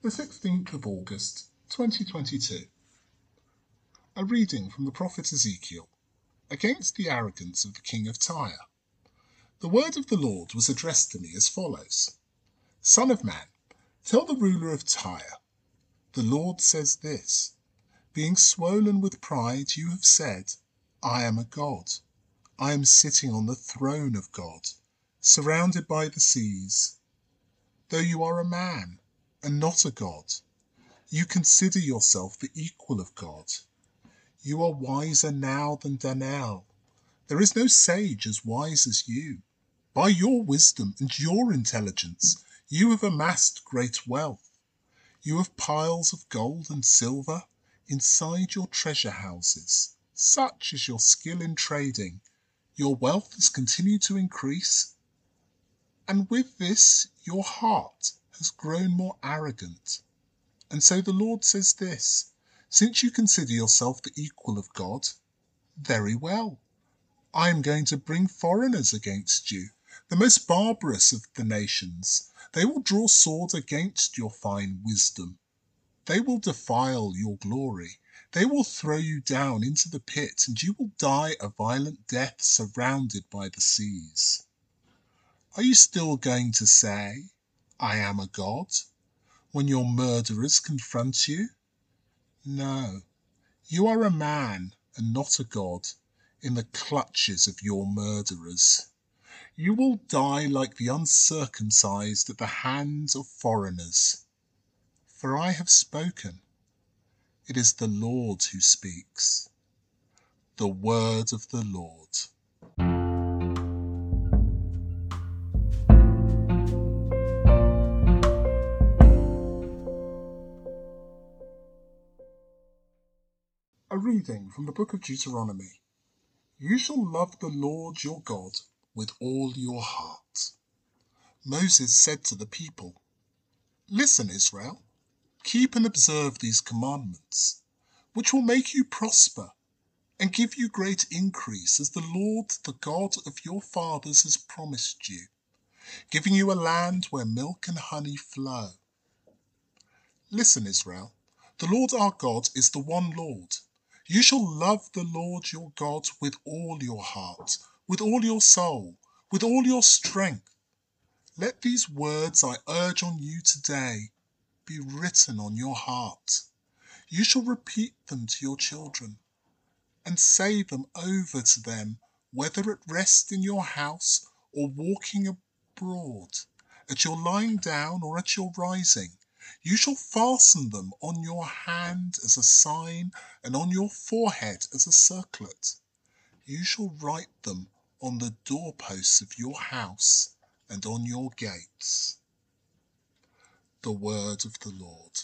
the 16th of August, 2022. A reading from the prophet Ezekiel against the arrogance of the king of Tyre. The word of the Lord was addressed to me as follows Son of man, tell the ruler of Tyre, the Lord says this Being swollen with pride, you have said, I am a god. I am sitting on the throne of God, surrounded by the seas. Though you are a man, and not a god. You consider yourself the equal of God. You are wiser now than Daniel. There is no sage as wise as you. By your wisdom and your intelligence, you have amassed great wealth. You have piles of gold and silver inside your treasure houses. Such is your skill in trading. Your wealth has continued to increase. And with this, your heart has grown more arrogant. And so the Lord says this Since you consider yourself the equal of God, very well. I am going to bring foreigners against you, the most barbarous of the nations. They will draw swords against your fine wisdom. They will defile your glory. They will throw you down into the pit, and you will die a violent death surrounded by the seas. Are you still going to say, I am a god, when your murderers confront you? No, you are a man and not a god in the clutches of your murderers. You will die like the uncircumcised at the hands of foreigners. For I have spoken. It is the Lord who speaks. The word of the Lord. Reading from the book of Deuteronomy. You shall love the Lord your God with all your heart. Moses said to the people, Listen, Israel, keep and observe these commandments, which will make you prosper and give you great increase, as the Lord, the God of your fathers, has promised you, giving you a land where milk and honey flow. Listen, Israel, the Lord our God is the one Lord. You shall love the Lord your God with all your heart, with all your soul, with all your strength. Let these words I urge on you today be written on your heart. You shall repeat them to your children and say them over to them, whether at rest in your house or walking abroad, at your lying down or at your rising. You shall fasten them on your hand as a sign, and on your forehead as a circlet. You shall write them on the doorposts of your house and on your gates. The word of the Lord.